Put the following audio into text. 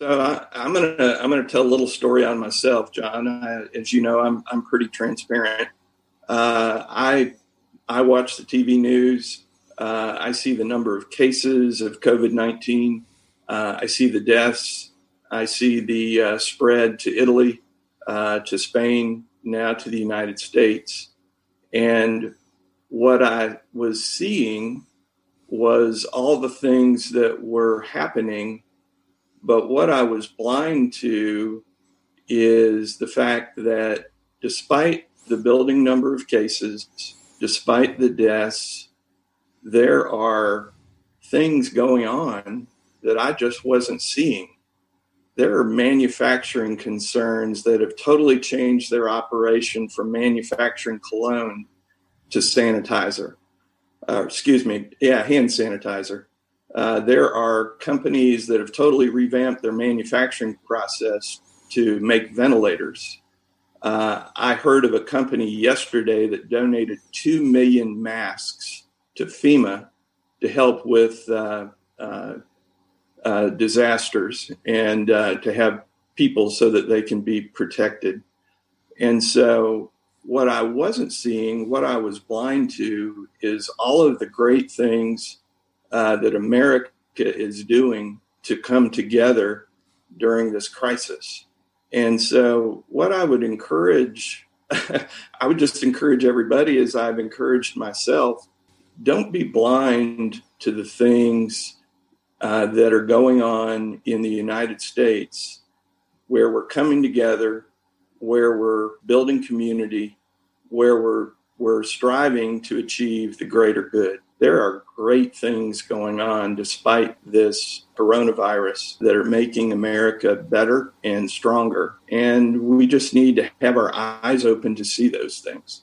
So I, am gonna I'm gonna tell a little story on myself, John. I, as you know, I'm I'm pretty transparent. Uh, I I watch the TV news. Uh, I see the number of cases of COVID 19. Uh, I see the deaths. I see the uh, spread to Italy, uh, to Spain, now to the United States. And what I was seeing was all the things that were happening. But what I was blind to is the fact that despite the building number of cases, despite the deaths, there are things going on that I just wasn't seeing. There are manufacturing concerns that have totally changed their operation from manufacturing cologne to sanitizer. Uh, excuse me, yeah, hand sanitizer. Uh, there are companies that have totally revamped their manufacturing process to make ventilators. Uh, I heard of a company yesterday that donated 2 million masks to FEMA to help with uh, uh, uh disasters and to have people so that they can be protected. And so, what I wasn't seeing, what I was blind to, is all of the great things uh, that America is doing to come together during this crisis. And so, what I would encourage, I would just encourage everybody, as I've encouraged myself, don't be blind to the things uh, that are going on in the United States where we're coming together, where we're building community, where we're, we're striving to achieve the greater good there are great things going on despite this coronavirus that are making America better and stronger. And we just need to have our eyes open to see those things.